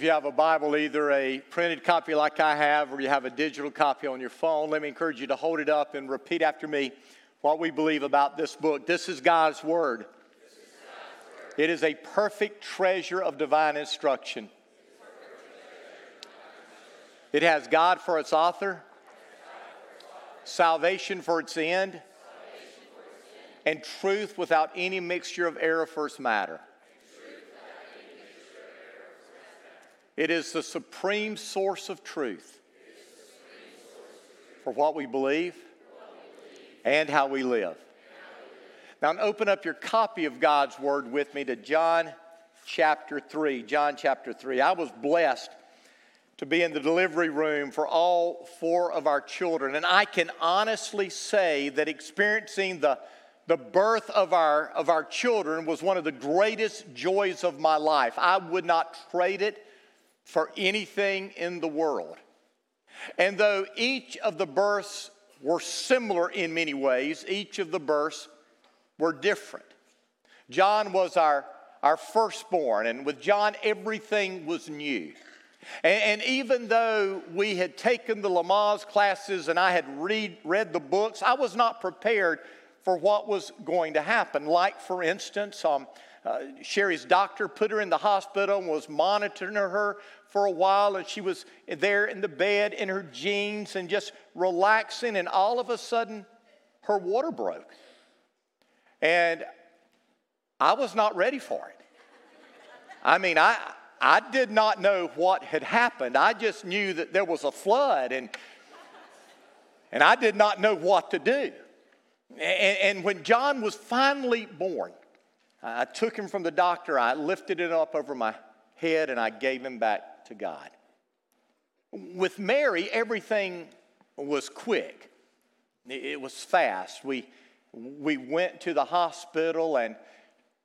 If you have a Bible, either a printed copy like I have, or you have a digital copy on your phone, let me encourage you to hold it up and repeat after me what we believe about this book. This is God's Word. It is a perfect treasure of divine instruction. It has God for its author, salvation for its end, and truth without any mixture of error for its matter. It is the supreme source of truth for what we believe and how we live. Now, open up your copy of God's Word with me to John chapter 3. John chapter 3. I was blessed to be in the delivery room for all four of our children, and I can honestly say that experiencing the the birth of our, of our children was one of the greatest joys of my life. I would not trade it for anything in the world. And though each of the births were similar in many ways, each of the births were different. John was our, our firstborn, and with John, everything was new. And, and, even though we had taken the Lamaze classes and I had read, read the books, I was not prepared for what was going to happen. Like, for instance, um, uh, Sherry's doctor put her in the hospital and was monitoring her for a while, and she was there in the bed in her jeans and just relaxing, and all of a sudden, her water broke. And I was not ready for it. I mean, I, I did not know what had happened. I just knew that there was a flood, and, and I did not know what to do. And, and when John was finally born, I took him from the doctor, I lifted it up over my head, and I gave him back to God. With Mary, everything was quick, it was fast. We, we went to the hospital, and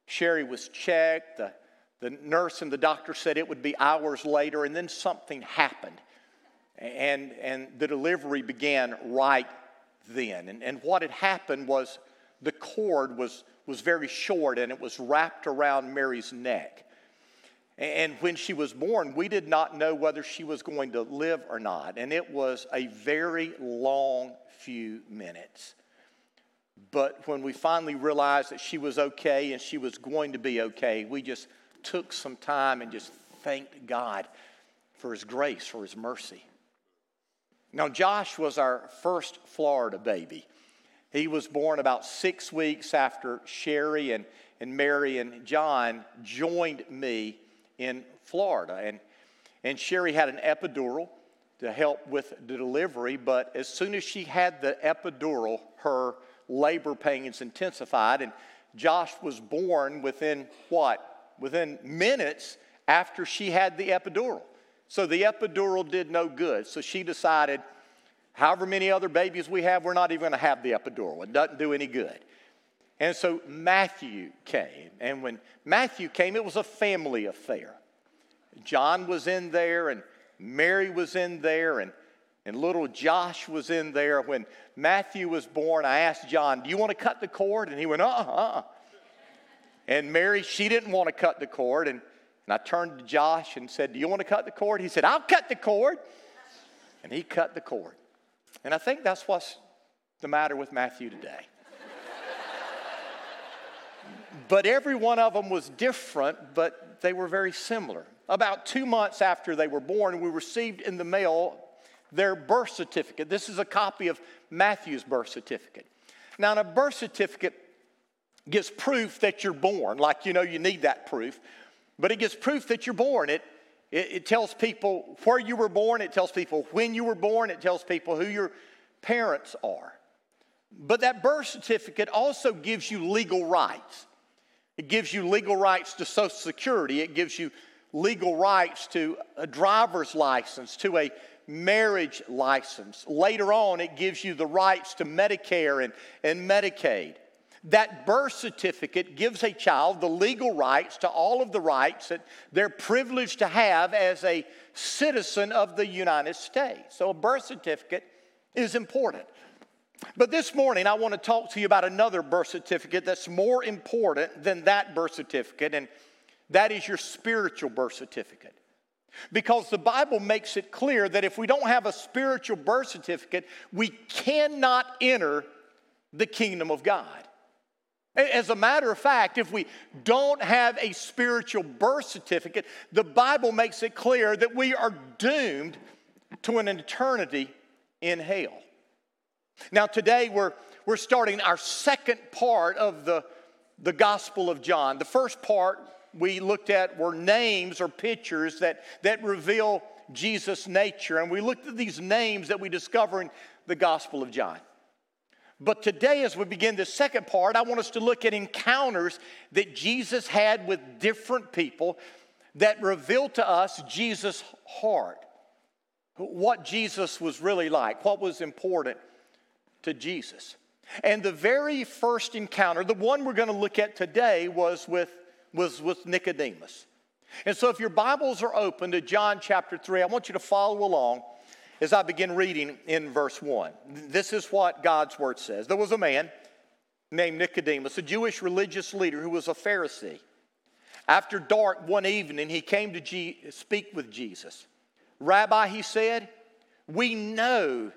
Sherry was checked. The, the nurse and the doctor said it would be hours later, and then something happened. And, and the delivery began right then. And, and what had happened was the cord was, was very short and it was wrapped around Mary's neck. And when she was born, we did not know whether she was going to live or not. And it was a very long few minutes. But when we finally realized that she was okay and she was going to be okay, we just took some time and just thanked God for His grace, for His mercy. Now, Josh was our first Florida baby. He was born about six weeks after Sherry and, and Mary and John joined me in Florida. And, and Sherry had an epidural to help with the delivery, but as soon as she had the epidural, her labor pains intensified, and Josh was born within what? Within minutes after she had the epidural. So the epidural did no good. So she decided, however many other babies we have, we're not even going to have the epidural. It doesn't do any good. And so Matthew came. And when Matthew came, it was a family affair. John was in there, and Mary was in there, and, and little Josh was in there. When Matthew was born, I asked John, Do you want to cut the cord? And he went, Uh uh-uh, uh. And Mary, she didn't want to cut the cord. And and I turned to Josh and said, Do you want to cut the cord? He said, I'll cut the cord. And he cut the cord. And I think that's what's the matter with Matthew today. But every one of them was different, but they were very similar. About two months after they were born, we received in the mail their birth certificate. This is a copy of Matthew's birth certificate. Now, in a birth certificate gives proof that you're born, like you know you need that proof but it gives proof that you're born. It, it, it, tells people where you were born, it tells people when you were born, it tells people who your parents are. But that birth certificate also gives you legal rights. It gives you legal rights to Social Security, it gives you legal rights to a driver's license, to a marriage license. Later on, it gives you the rights to Medicare and, and Medicaid that birth certificate gives a child the legal rights to all of the rights that they're privileged to have as a citizen of the United States. So a birth certificate is important. But this morning, I want to talk to you about another birth certificate that's more important than that birth certificate, and that is your spiritual birth certificate. Because the Bible makes it clear that if we don't have a spiritual birth certificate, we cannot enter the kingdom of God. As a matter of fact, if we don't have a spiritual birth certificate, the Bible makes it clear that we are doomed to an eternity in hell. Now, today we're, we're starting our second part of the, the Gospel of John. The first part we looked at were names or pictures that, that reveal Jesus' nature, and we looked at these names that we discover in the Gospel of John. But today, as we begin the second part, I want us to look at encounters that Jesus had with different people that reveal to us Jesus' heart. What Jesus was really like, what was important to Jesus. And the very first encounter, the one we're going to look at today, was with, was with Nicodemus. And so, if your Bibles are open to John chapter 3, I want you to follow along as I begin reading in verse 1. This is what God's word says. There was a man named Nicodemus, a Jewish religious leader who was a Pharisee. After dark one evening, he came to G- speak with Jesus. Rabbi, he said, we know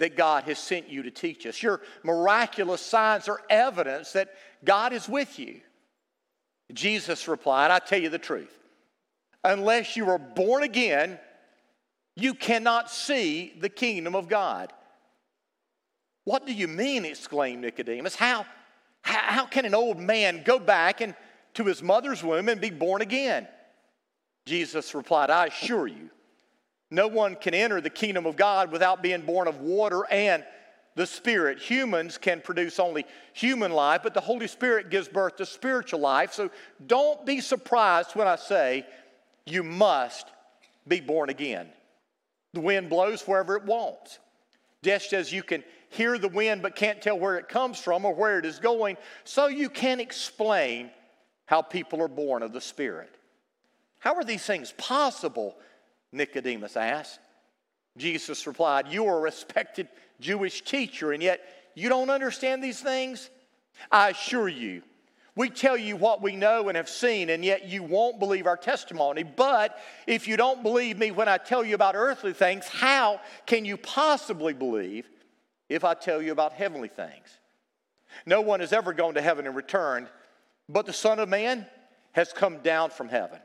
that God has sent you to teach us. Your miraculous signs are evidence that God is with you. Jesus replied, I tell you the truth. Unless you are born again, you cannot see the kingdom of God. What do you mean? exclaimed Nicodemus. How, how, can an old man go back and, to his mother's womb and be born again? Jesus replied, I assure you, no one can enter the kingdom of God without being born of water and the Spirit. Humans can produce only human life, but the Holy Spirit gives birth to spiritual life. So don't be surprised when I say you must be born again. The wind blows wherever it wants. Just as you can hear the wind but can't tell where it comes from or where it is going, so you can't explain how people are born of the Spirit. How are these things possible? Nicodemus asked. Jesus replied, You are a respected Jewish teacher, and yet you don't understand these things? I assure you, we tell you what we know and have seen, and yet you won't believe our testimony. But if you don't believe me when I tell you about earthly things, how can you possibly believe if I tell you about heavenly things? No one has ever gone to heaven and returned, but the Son of Man has come down from heaven.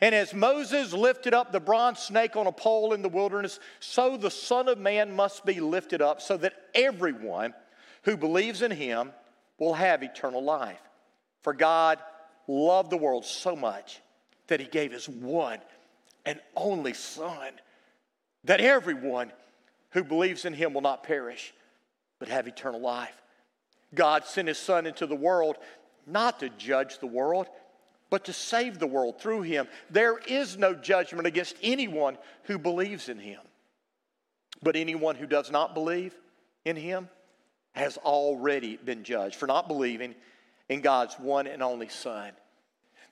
And as Moses lifted up the bronze snake on a pole in the wilderness, so the Son of Man must be lifted up, so that everyone who believes in him will have eternal life. For God loved the world so much that he gave his one and only Son, that everyone who believes in him will not perish, but have eternal life. God sent his Son into the world not to judge the world, but to save the world through him. There is no judgment against anyone who believes in him. But anyone who does not believe in him has already been judged for not believing in God's one and only Son.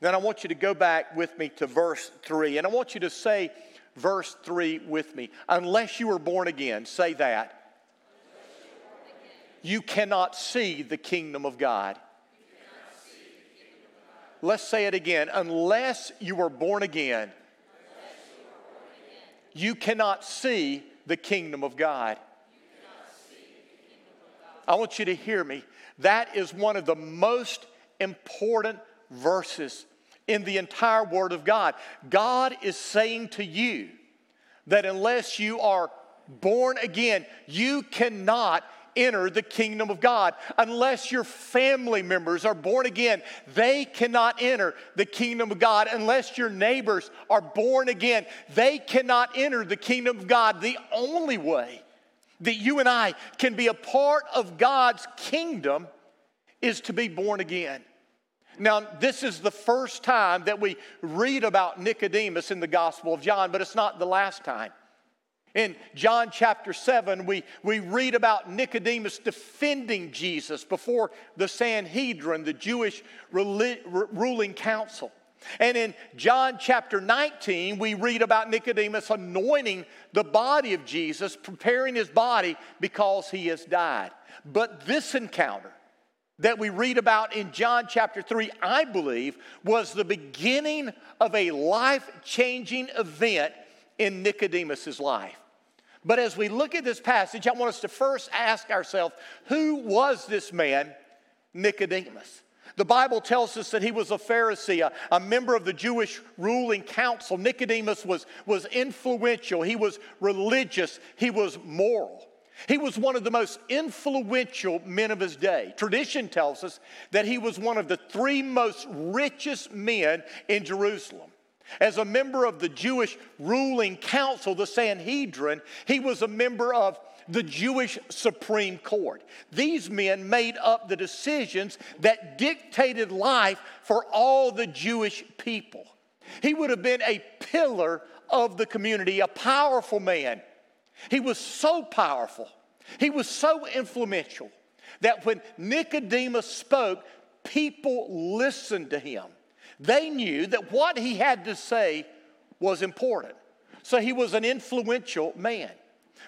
Then I want you to go back with me to verse 3, and I want you to say verse 3 with me. Unless you are born again, say that. You cannot see the kingdom of God. Let's say it again. Unless you are born again, you cannot see the kingdom of God. I want you to hear me. That is one of the most important verses in the entire Word of God. God is saying to you that unless you are born again, you cannot enter the kingdom of God. Unless your family members are born again, they cannot enter the kingdom of God. Unless your neighbors are born again, they cannot enter the kingdom of God. The only way that you and I can be a part of God's kingdom is to be born again. Now, this is the first time that we read about Nicodemus in the Gospel of John, but it's not the last time. In John chapter 7, we, we read about Nicodemus defending Jesus before the Sanhedrin, the Jewish ruling council. And in John chapter 19, we read about Nicodemus anointing the body of Jesus, preparing his body because he has died. But this encounter, that we read about in John chapter 3, I believe, was the beginning of a life changing event in Nicodemus' life. But as we look at this passage, I want us to first ask ourselves who was this man, Nicodemus? The Bible tells us that he was a Pharisee, a, a, member of the Jewish ruling council. Nicodemus was, was influential, he was religious, he was moral. He was one of the most influential men of his day. Tradition tells us that he was one of the three most richest men in Jerusalem. As a member of the Jewish ruling council, the Sanhedrin, he was a member of the Jewish Supreme Court. These men made up the decisions that dictated life for all the Jewish people. He would have been a pillar of the community, a powerful man. He was so powerful, he was so influential that when Nicodemus spoke, people listened to him. They knew that what he had to say was important. So he was an influential man.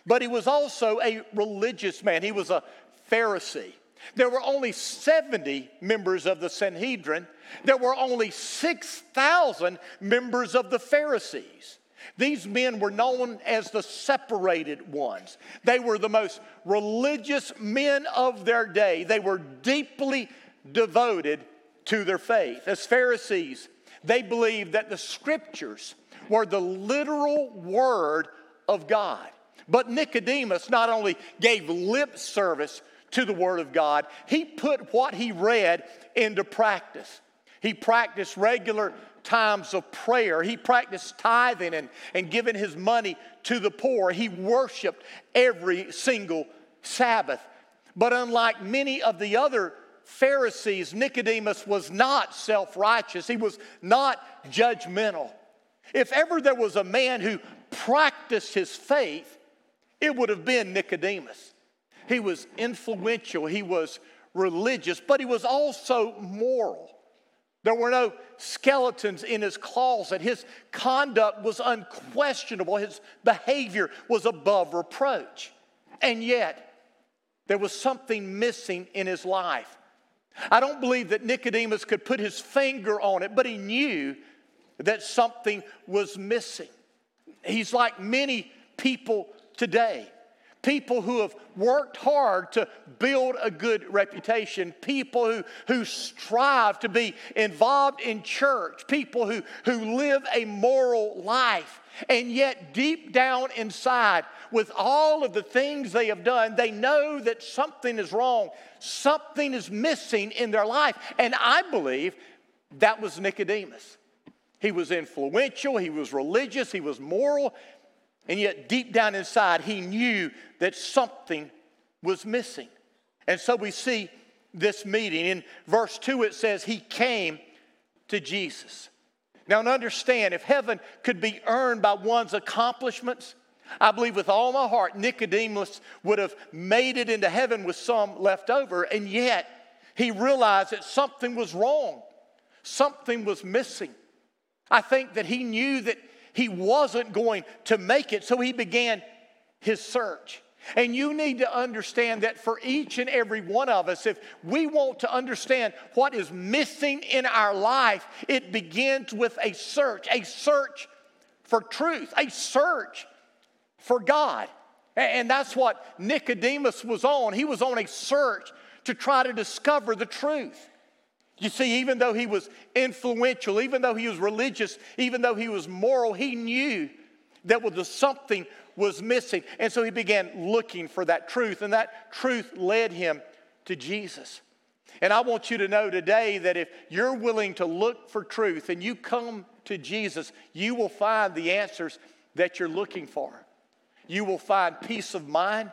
But he was also a religious man, he was a Pharisee. There were only 70 members of the Sanhedrin. There were only 6,000 members of the Pharisees. These men were known as the separated ones. They were the most religious men of their day. They were deeply devoted to their faith. As Pharisees, they believed that the scriptures were the literal word of God. But Nicodemus not only gave lip service to the word of God, he put what he read into practice. He practiced regular times of prayer. He practiced tithing and, and giving his money to the poor. He worshiped every single Sabbath. But unlike many of the other Pharisees, Nicodemus was not self righteous, he was not judgmental. If ever there was a man who practiced his faith, it would have been Nicodemus. He was influential, he was religious, but he was also moral. There were no skeletons in his closet. His conduct was unquestionable. His behavior was above reproach. And yet, there was something missing in his life. I don't believe that Nicodemus could put his finger on it, but he knew that something was missing. He's like many people today. People who have worked hard to build a good reputation, people who, who strive to be involved in church, people who, who live a moral life, and yet deep down inside, with all of the things they have done, they know that something is wrong, something is missing in their life. And I believe that was Nicodemus. He was influential, he was religious, he was moral, and yet deep down inside, he knew that something was missing. And so we see this meeting. In verse 2, it says, He came to Jesus. Now, understand, if heaven could be earned by one's accomplishments, I believe with all my heart Nicodemus would have made it into heaven with some left over, and yet he realized that something was wrong, something was missing. I think that he knew that he wasn't going to make it, so he began his search. And you need to understand that for each and every one of us, if we want to understand what is missing in our life, it begins with a search, a search for truth, a search for God. And that's what Nicodemus was on. He was on a search to try to discover the truth. You see, even though he was influential, even though he was religious, even though he was moral, he knew that was something was missing. And so he began looking for that truth, and that truth led him to Jesus. And I want you to know today that if you're willing to look for truth and you come to Jesus, you will find the answers that you're looking for. You will find peace of mind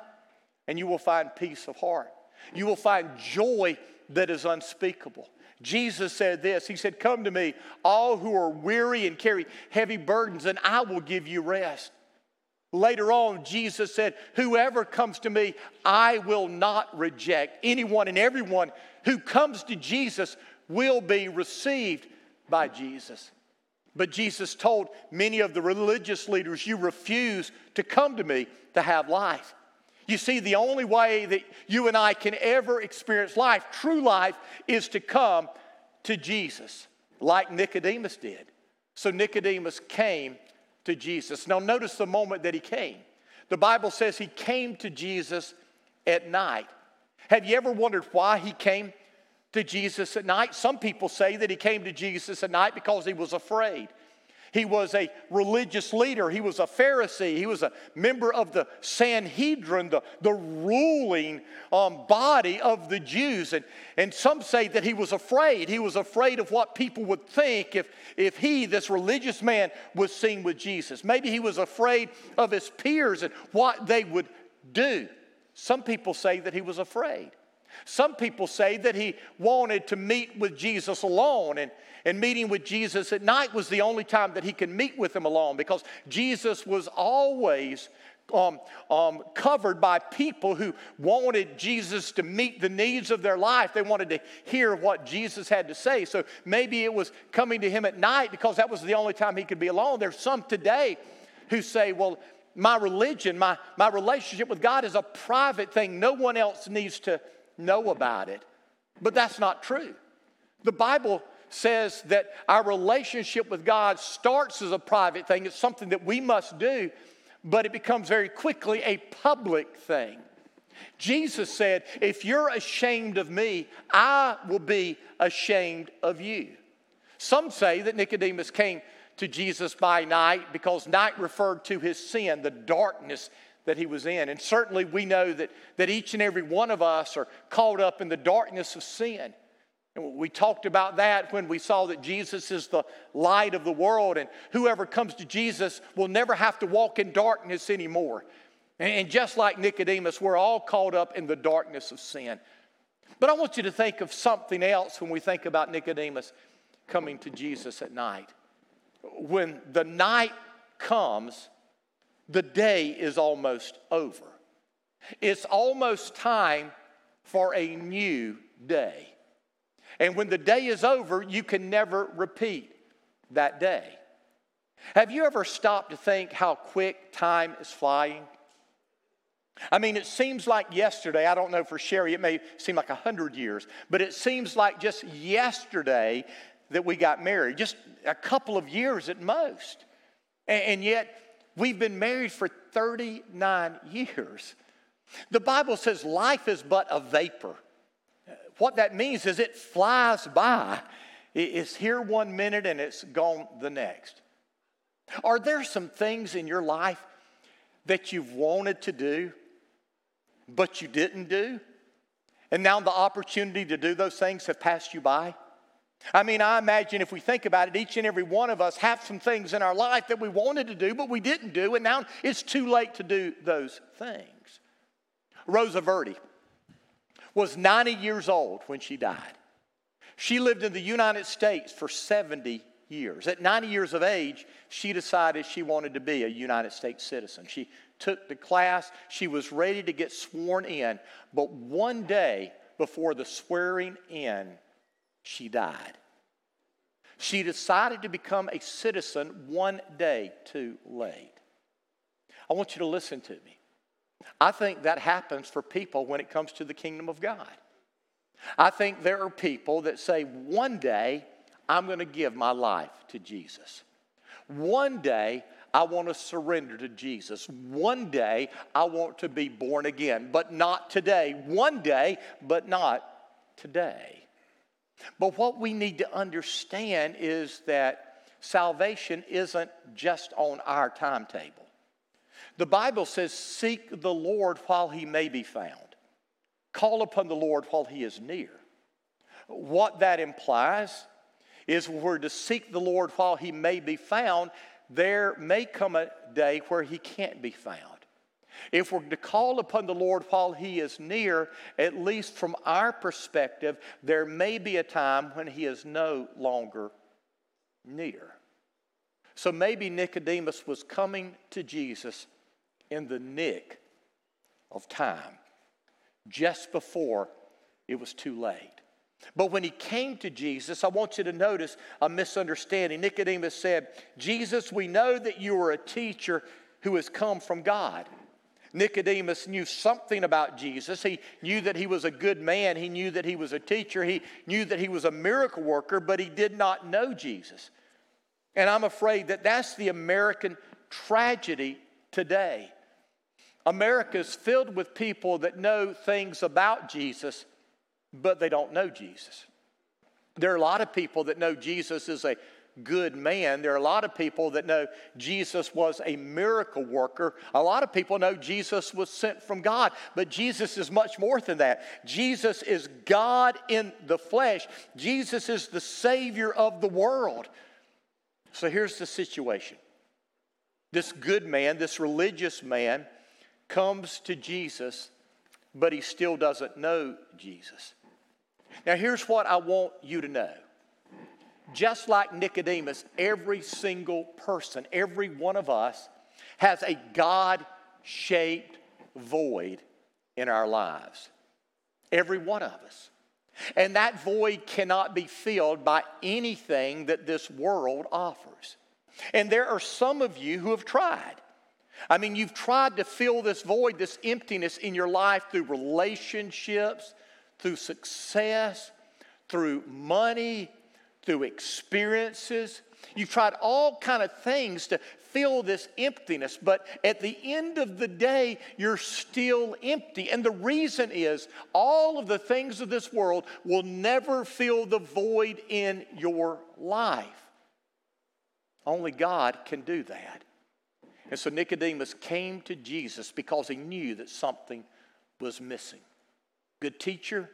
and you will find peace of heart. You will find joy that is unspeakable. Jesus said this He said, Come to me, all who are weary and carry heavy burdens, and I will give you rest. Later on, Jesus said, Whoever comes to me, I will not reject. Anyone and everyone who comes to Jesus will be received by Jesus. But Jesus told many of the religious leaders, You refuse to come to me to have life. You see, the only way that you and I can ever experience life, true life, is to come to Jesus, like Nicodemus did. So Nicodemus came to Jesus. Now, notice the moment that he came. The Bible says he came to Jesus at night. Have you ever wondered why he came to Jesus at night? Some people say that he came to Jesus at night because he was afraid. He was a religious leader. He was a Pharisee. He was a member of the Sanhedrin, the, the ruling um, body of the Jews. And, and some say that he was afraid. He was afraid of what people would think if, if he, this religious man, was seen with Jesus. Maybe he was afraid of his peers and what they would do. Some people say that he was afraid. Some people say that he wanted to meet with Jesus alone, and, and meeting with Jesus at night was the only time that he could meet with him alone because Jesus was always um, um, covered by people who wanted Jesus to meet the needs of their life. They wanted to hear what Jesus had to say. So maybe it was coming to him at night because that was the only time he could be alone. There's some today who say, well, my religion, my, my relationship with God is a private thing. No one else needs to know about it. But that's not true. The Bible says that our relationship with God starts as a private thing, it's something that we must do, but it becomes very quickly a public thing. Jesus said, If you're ashamed of me, I will be ashamed of you. Some say that Nicodemus came to Jesus by night because night referred to his sin, the darkness that he was in. And certainly we know that, that each and every one of us are caught up in the darkness of sin. And we talked about that when we saw that Jesus is the light of the world, and whoever comes to Jesus will never have to walk in darkness anymore. And just like Nicodemus, we're all caught up in the darkness of sin. But I want you to think of something else when we think about Nicodemus coming to Jesus at night. When the night comes, the day is almost over. It's almost time for a new day. And when the day is over, you can never repeat that day. Have you ever stopped to think how quick time is flying? I mean, it seems like yesterday, I don't know for Sherry, it may seem like a hundred years, but it seems like just yesterday that we got married, just a couple of years at most. And, yet, We've been married for 39 years. The Bible says life is but a vapor. What that means is it flies by. It's here one minute and it's gone the next. Are there some things in your life that you've wanted to do, but you didn't do? And now the opportunity to do those things have passed you by? I mean, I imagine if we think about it, each and every one of us have some things in our life that we wanted to do, but we didn't do, and now it's too late to do those things. Rosa Verde was 90 years old when she died. She lived in the United States for 70 years. At 90 years of age, she decided she wanted to be a United States citizen. She took the class, she was ready to get sworn in, but one day before the swearing in, she died. She decided to become a citizen one day too late. I want you to listen to me. I think that happens for people when it comes to the kingdom of God. I think there are people that say, one day I'm going to give my life to Jesus. One day I want to surrender to Jesus. One day I want to be born again, but not today. One day, but not today. But what we need to understand is that salvation isn't just on our timetable. The Bible says, Seek the Lord while he may be found, call upon the Lord while he is near. What that implies is we're to seek the Lord while he may be found, there may come a day where he can't be found. If we're to call upon the Lord while He is near, at least from our perspective, there may be a time when He is no longer near. So maybe Nicodemus was coming to Jesus in the nick of time, just before it was too late. But when he came to Jesus, I want you to notice a misunderstanding. Nicodemus said, Jesus, we know that you are a teacher who has come from God. Nicodemus knew something about Jesus. He knew that he was a good man. He knew that he was a teacher. He knew that he was a miracle worker, but he did not know Jesus. And I'm afraid that that's the American tragedy today. America is filled with people that know things about Jesus, but they don't know Jesus. There are a lot of people that know Jesus is a good man. There are a lot of people that know Jesus was a miracle worker. A lot of people know Jesus was sent from God, but Jesus is much more than that. Jesus is God in the flesh, Jesus is the Savior of the world. So here's the situation this good man, this religious man, comes to Jesus, but he still doesn't know Jesus. Now, here's what I want you to know just like Nicodemus, every single person, every one of us, has a God shaped void in our lives. Every one of us. And that void cannot be filled by anything that this world offers. And there are some of you who have tried. I mean, you've tried to fill this void, this emptiness in your life through relationships, through success, through money, through experiences. You've tried all kind of things to fill this emptiness, but at the end of the day, you're still empty. And the reason is all of the things of this world will never fill the void in your life. Only God can do that. And so Nicodemus came to Jesus because he knew that something was missing. Good teacher,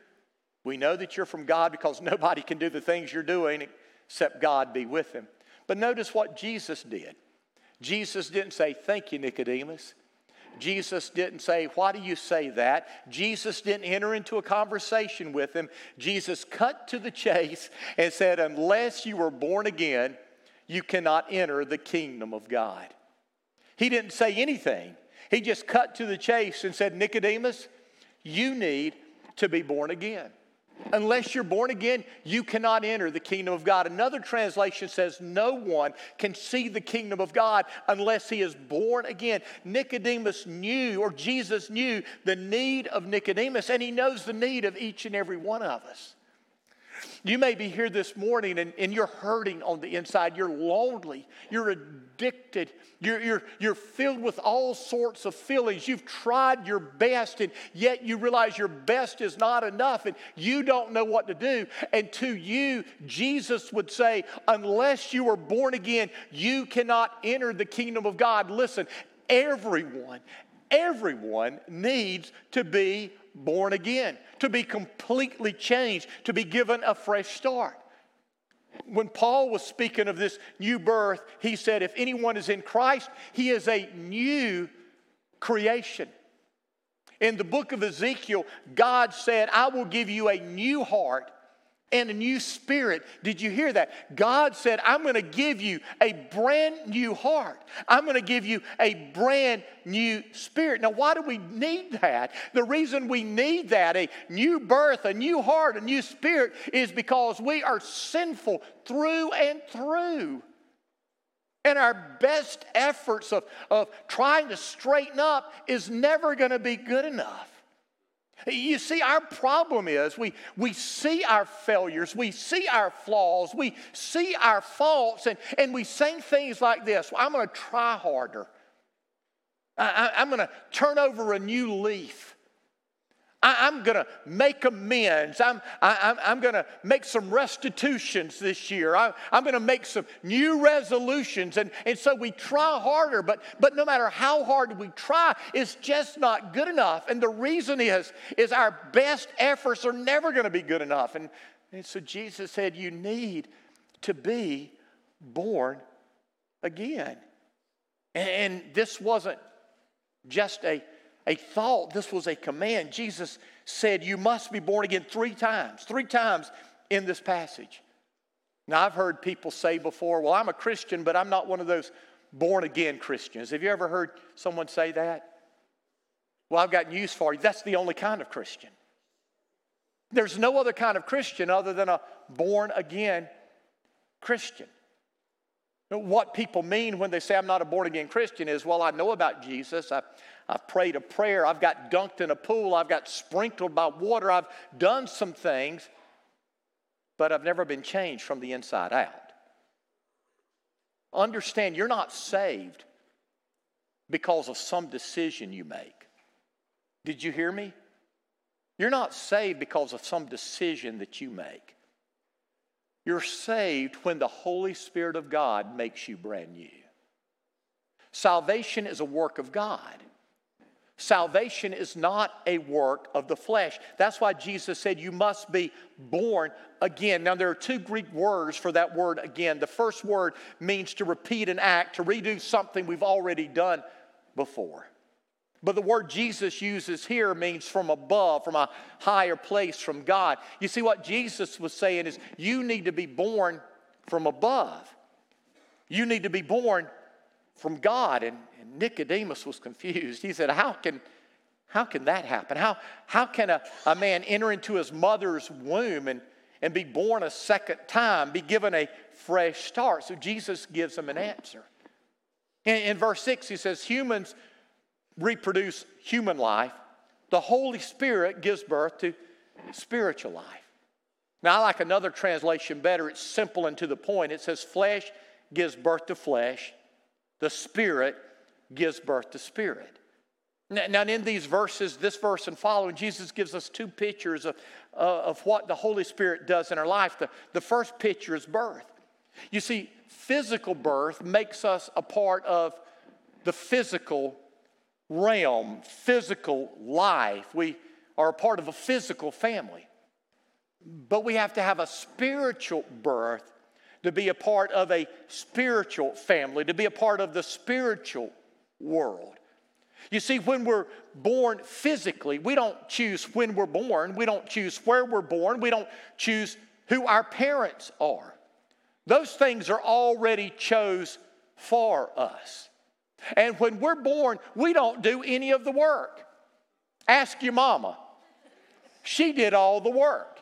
we know that you're from God because nobody can do the things you're doing except God be with him. But notice what Jesus did. Jesus didn't say, Thank you, Nicodemus. Jesus didn't say, Why do you say that? Jesus didn't enter into a conversation with him. Jesus cut to the chase and said, Unless you were born again, you cannot enter the kingdom of God. He didn't say anything. He just cut to the chase and said, Nicodemus, you need to be born again. Unless you're born again, you cannot enter the kingdom of God. Another translation says, No one can see the kingdom of God unless he is born again. Nicodemus knew, or Jesus knew, the need of Nicodemus, and he knows the need of each and every one of us. You may be here this morning and, and you're hurting on the inside. You're lonely. You're addicted. You're, you're, you're filled with all sorts of feelings. You've tried your best, and yet you realize your best is not enough, and you don't know what to do. And to you, Jesus would say, Unless you are born again, you cannot enter the kingdom of God. Listen, everyone, everyone needs to be born again, to be completely changed, to be given a fresh start. When Paul was speaking of this new birth, he said, If anyone is in Christ, he is a new creation. In the book of Ezekiel, God said, I will give you a new heart and a new spirit. Did you hear that? God said, I'm going to give you a brand new heart. I'm going to give you a brand new spirit. Now, why do we need that? The reason we need that, a new birth, a new heart, a new spirit, is because we are sinful through and through. And our best efforts of, of trying to straighten up is never going to be good enough. You see, our problem is we, we see our failures, we see our flaws, we see our faults, and, and we say things like this well, I'm going to try harder. I, I'm going to turn over a new leaf. I, am going to make amends. I'm, I, am am going to make some restitutions this year. I, I'm going to make some new resolutions. And, and so we try harder, but, but no matter how hard we try, it's just not good enough. And the reason is, is our best efforts are never going to be good enough. And, and so Jesus said, You need to be born again. And, and this wasn't just a a thought, this was a command. Jesus said, You must be born again three times, three times in this passage. Now, I've heard people say before, Well, I'm a Christian, but I'm not one of those born again Christians. Have you ever heard someone say that? Well, I've got news for you. That's the only kind of Christian. There's no other kind of Christian other than a born again Christian. What people mean when they say, I'm not a born again Christian, is, well, I know about Jesus. I, I've prayed a prayer. I've got dunked in a pool. I've got sprinkled by water. I've done some things, but I've never been changed from the inside out. Understand, you're not saved because of some decision you make. Did you hear me? You're not saved because of some decision that you make. You're saved when the Holy Spirit of God makes you brand new. Salvation is a work of God. Salvation is not a work of the flesh. That's why Jesus said you must be born again. Now, there are two Greek words for that word again. The first word means to repeat an act, to redo something we've already done before. But the word Jesus uses here means from above, from a higher place, from God. You see, what Jesus was saying is you need to be born from above. You need to be born from God. And, Nicodemus was confused. He said, How can, how can that happen? How, how can a, a man enter into his mother's womb and, and be born a second time, be given a fresh start? So Jesus gives him an answer. In, in verse 6, he says, Humans reproduce human life, the Holy Spirit gives birth to spiritual life. Now, I like another translation better. It's simple and to the point. It says, Flesh gives birth to flesh, the Spirit gives birth to spirit. Now, in these verses, this verse and following, Jesus gives us two pictures of, uh, of what the Holy Spirit does in our life. The, the first picture is birth. You see, physical birth makes us a part of the physical realm, physical life. We are a part of a physical family. But we have to have a spiritual birth to be a part of a spiritual family, to be a part of the spiritual world. You see, when we're born physically, we don't choose when we're born, we don't choose where we're born, we don't choose who our parents are. Those things are already chose for us. And when we're born, we don't do any of the work. Ask your mama. She did all the work.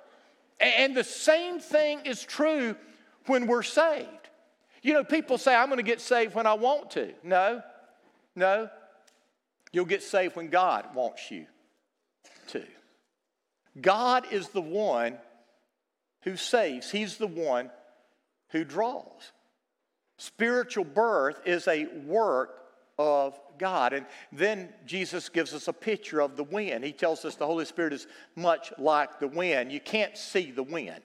And the same thing is true when we're saved. You know, people say, I'm going to get saved when I want to. No, no. You'll get saved when God wants you to. God is the one who saves, He's the one who draws. Spiritual birth is a work of God. And then Jesus gives us a picture of the wind. He tells us the Holy Spirit is much like the wind. You can't see the wind,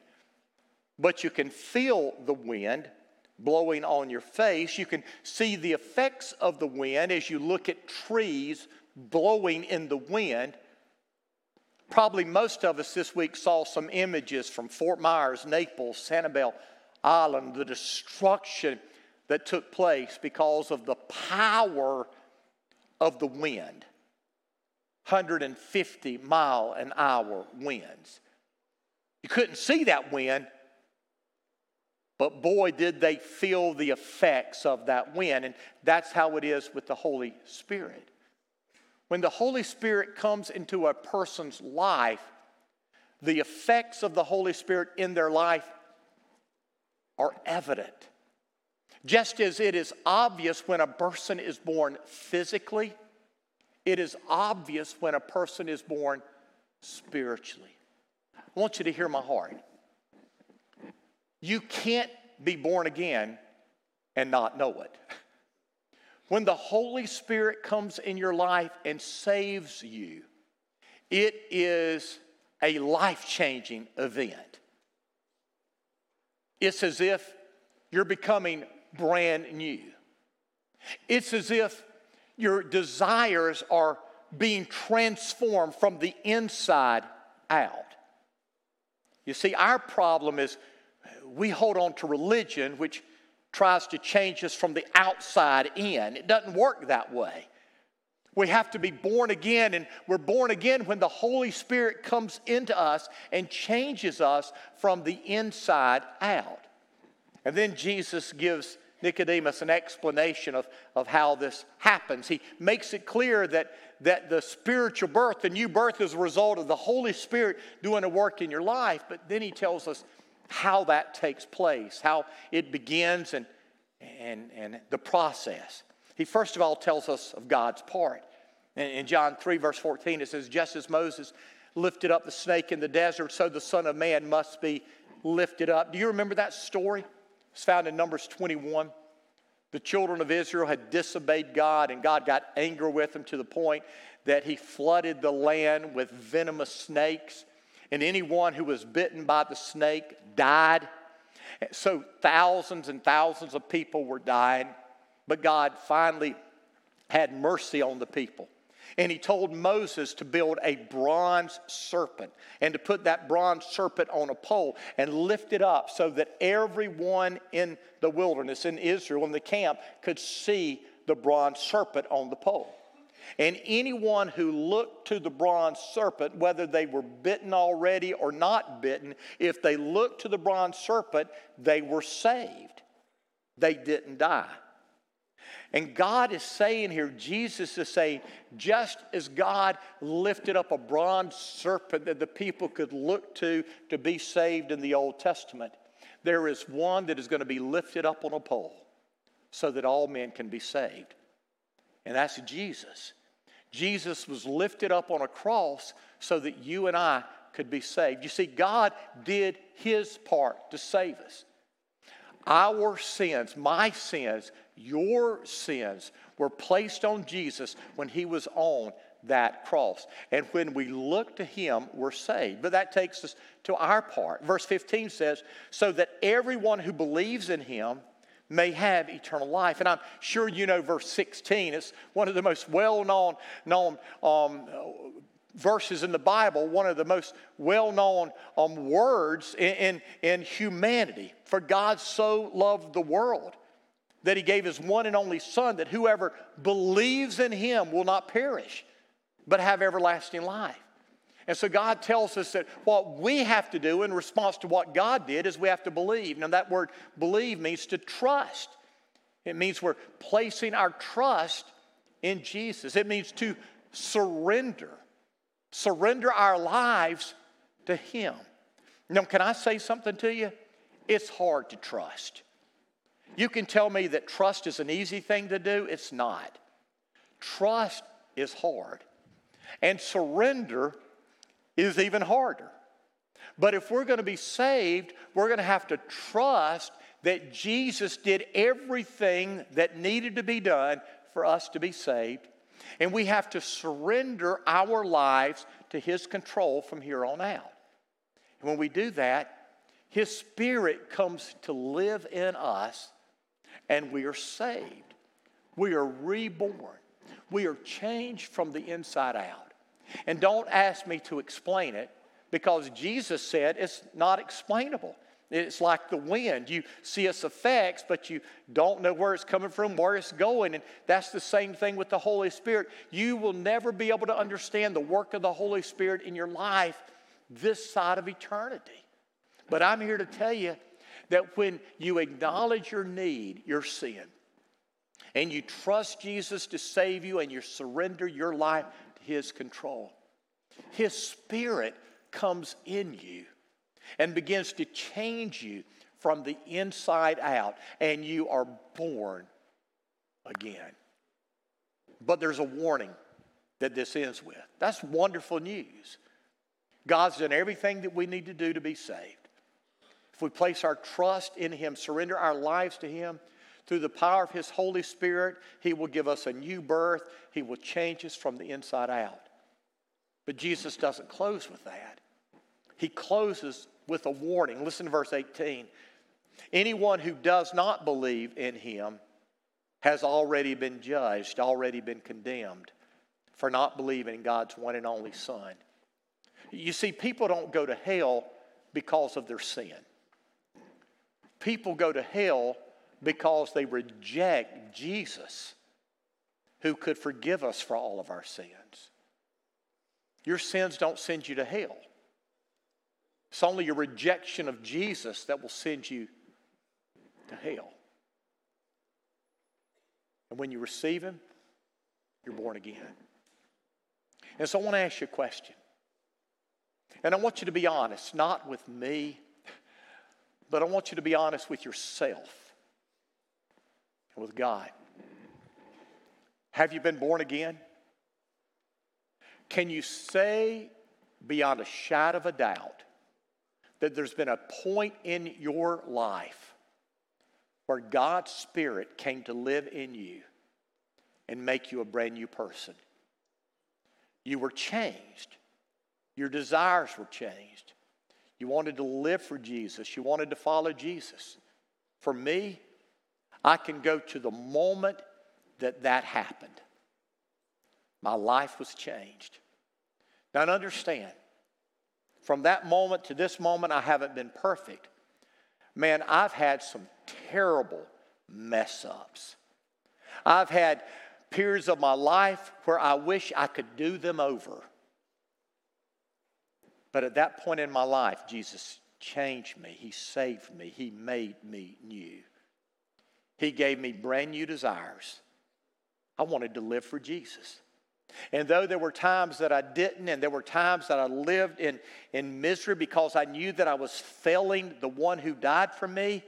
but you can feel the wind blowing on your face. You can see the effects of the wind as you look at trees blowing in the wind. Probably most of us this week saw some images from Fort Myers, Naples, Sanibel Island, the destruction that took place because of the power of the wind 150 mile an hour winds. You couldn't see that wind, but boy, did they feel the effects of that wind. And that's how it is with the Holy Spirit. When the Holy Spirit comes into a person's life, the effects of the Holy Spirit in their life are evident. Just as it is obvious when a person is born physically, it is obvious when a person is born spiritually. I want you to hear my heart. You can't be born again and not know it. When the Holy Spirit comes in your life and saves you, it is a life changing event. It's as if you're becoming brand new. It's as if your desires are being transformed from the inside out. You see, our problem is we hold on to religion, which tries to change us from the outside in. It doesn't work that way. We have to be born again, and we're born again when the Holy Spirit comes into us and changes us from the inside out. And then Jesus gives Nicodemus an explanation of, of how this happens. He makes it clear that, that the spiritual birth, the new birth, is a result of the Holy Spirit doing a work in your life, but then he tells us how that takes place, how it begins, and and, and the process. He first of all tells us of God's part. In, in John 3, verse 14, it says, Just as Moses lifted up the snake in the desert, so the Son of Man must be lifted up. Do you remember that story? It's found in Numbers 21. The children of Israel had disobeyed God, and God got angry with them to the point that He flooded the land with venomous snakes, and anyone who was bitten by the snake died. So thousands and thousands of people were dying, but God finally had mercy on the people. And he told Moses to build a bronze serpent and to put that bronze serpent on a pole and lift it up so that everyone in the wilderness, in Israel, in the camp, could see the bronze serpent on the pole. And anyone who looked to the bronze serpent, whether they were bitten already or not bitten, if they looked to the bronze serpent, they were saved. They didn't die. And God is saying here, Jesus is saying, just as God lifted up a bronze serpent that the people could look to to be saved in the Old Testament, there is one that is going to be lifted up on a pole so that all men can be saved. And that's Jesus. Jesus was lifted up on a cross so that you and I could be saved. You see, God did his part to save us. Our sins, my sins, your sins were placed on Jesus when he was on that cross. And when we look to him, we're saved. But that takes us to our part. Verse 15 says, So that everyone who believes in him may have eternal life. And I'm sure you know verse 16. It's one of the most well known, known um, verses in the Bible, one of the most well known um, words in, in, in humanity. For God so loved the world that he gave his one and only Son, that whoever believes in him will not perish, but have everlasting life. And so God tells us that what we have to do in response to what God did is we have to believe. Now, that word believe means to trust, it means we're placing our trust in Jesus, it means to surrender, surrender our lives to Him. Now, can I say something to you? It's hard to trust. You can tell me that trust is an easy thing to do, it's not. Trust is hard. And surrender is even harder. But if we're going to be saved, we're going to have to trust that Jesus did everything that needed to be done for us to be saved. And we have to surrender our lives to His control from here on out. And when we do that, His Spirit comes to live in us, and we are saved. We are reborn. We are changed from the inside out. And don't ask me to explain it because Jesus said it's not explainable. It's like the wind. You see its effects, but you don't know where it's coming from, where it's going. And that's the same thing with the Holy Spirit. You will never be able to understand the work of the Holy Spirit in your life this side of eternity. But I'm here to tell you that when you acknowledge your need, your sin, and you trust Jesus to save you and you surrender your life his control. His Spirit comes in you and begins to change you from the inside out, and you are born again. But there's a warning that this ends with. That's wonderful news. God's done everything that we need to do to be saved. If we place our trust in Him, surrender our lives to Him, through the power of His Holy Spirit, He will give us a new birth. He will change us from the inside out. But Jesus doesn't close with that. He closes with a warning. Listen to verse 18. Anyone who does not believe in Him has already been judged, already been condemned for not believing in God's one and only Son. You see, people don't go to hell because of their sin. People go to hell because they reject Jesus, who could forgive us for all of our sins. Your sins don't send you to hell. It's only your rejection of Jesus that will send you to hell. And when you receive Him, you're born again. And so I want to ask you a question. And I want you to be honest, not with me, but I want you to be honest with yourself. With God. Have you been born again? Can you say beyond a shadow of a doubt that there's been a point in your life where God's Spirit came to live in you and make you a brand new person? You were changed. Your desires were changed. You wanted to live for Jesus. You wanted to follow Jesus. For me, I can go to the moment that that happened. My life was changed. Now, understand, from that moment to this moment, I haven't been perfect. Man, I've had some terrible mess ups. I've had periods of my life where I wish I could do them over. But at that point in my life, Jesus changed me. He saved me. He made me new. He gave me brand new desires. I wanted to live for Jesus. And though there were times that I didn't, and there were times that I lived in, in misery because I knew that I was failing the one who died for me,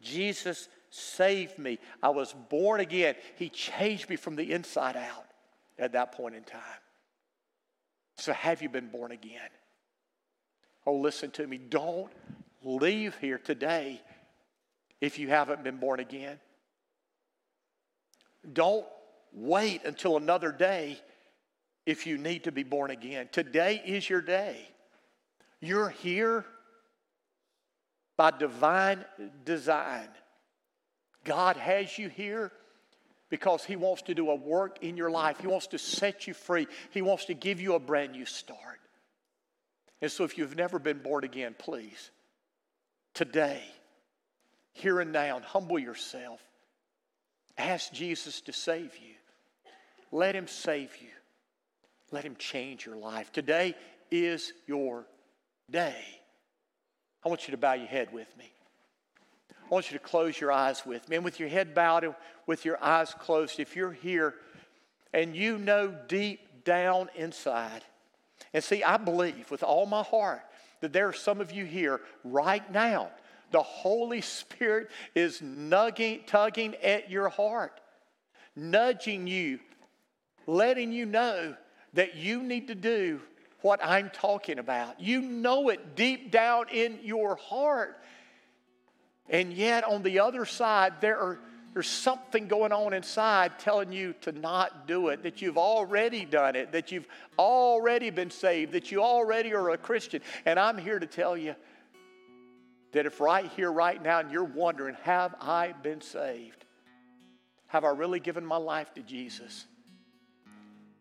Jesus saved me. I was born again. He changed me from the inside out at that point in time. So, have you been born again? Oh, listen to me. Don't leave here today if you haven't been born again. Don't wait until another day if you need to be born again. Today is your day. You're here by divine design. God has you here because He wants to do a work in your life. He wants to set you free. He wants to give you a brand new start. And so, if you've never been born again, please, today, here and now, humble yourself. Ask Jesus to save you. Let Him save you. Let Him change your life. Today is your day. I want you to bow your head with me. I want you to close your eyes with me. And with your head bowed and with your eyes closed, if you're here and you know deep down inside, and see, I believe with all my heart that there are some of you here right now. The Holy Spirit is nugging, tugging at your heart, nudging you, letting you know that you need to do what I'm talking about. You know it deep down in your heart. And yet, on the other side, there are, there's something going on inside telling you to not do it, that you've already done it, that you've already been saved, that you already are a Christian. And I'm here to tell you that if right here, right now, and you're wondering, have I been saved? Have I really given my life to Jesus?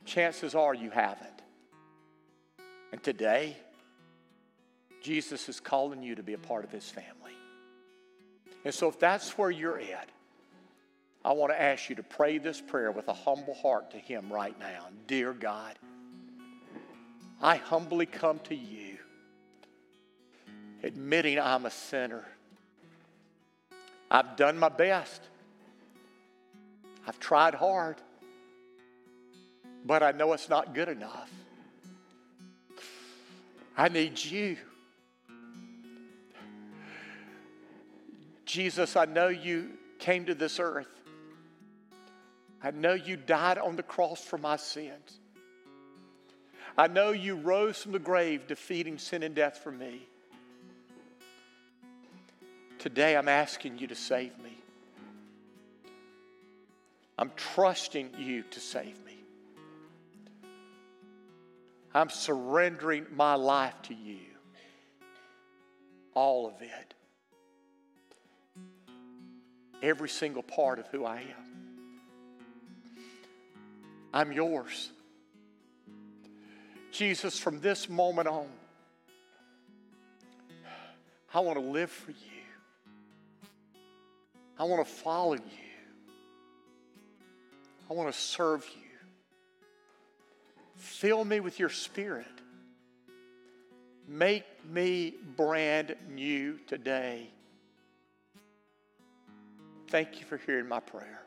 chances are you haven't. And today, Jesus is calling you to be a part of his family. And so, if that's where you're at, I want to ask you to pray this prayer with a humble heart to him right now. Dear God, I humbly come to you, admitting I'm a sinner. I've done my best. I've tried hard but I know it's not good enough. I need you. Jesus, I know you came to this earth. I know you died on the cross for my sins. I know you rose from the grave, defeating sin and death for me. Today, I'm asking you to save me. I'm trusting you to save me. I'm surrendering my life to you. All of it. Every single part of who I am. I'm yours. Jesus, from this moment on, I want to live for you. I want to follow you. I want to serve you. Fill me with your spirit. Make me brand new today. Thank you for hearing my prayer.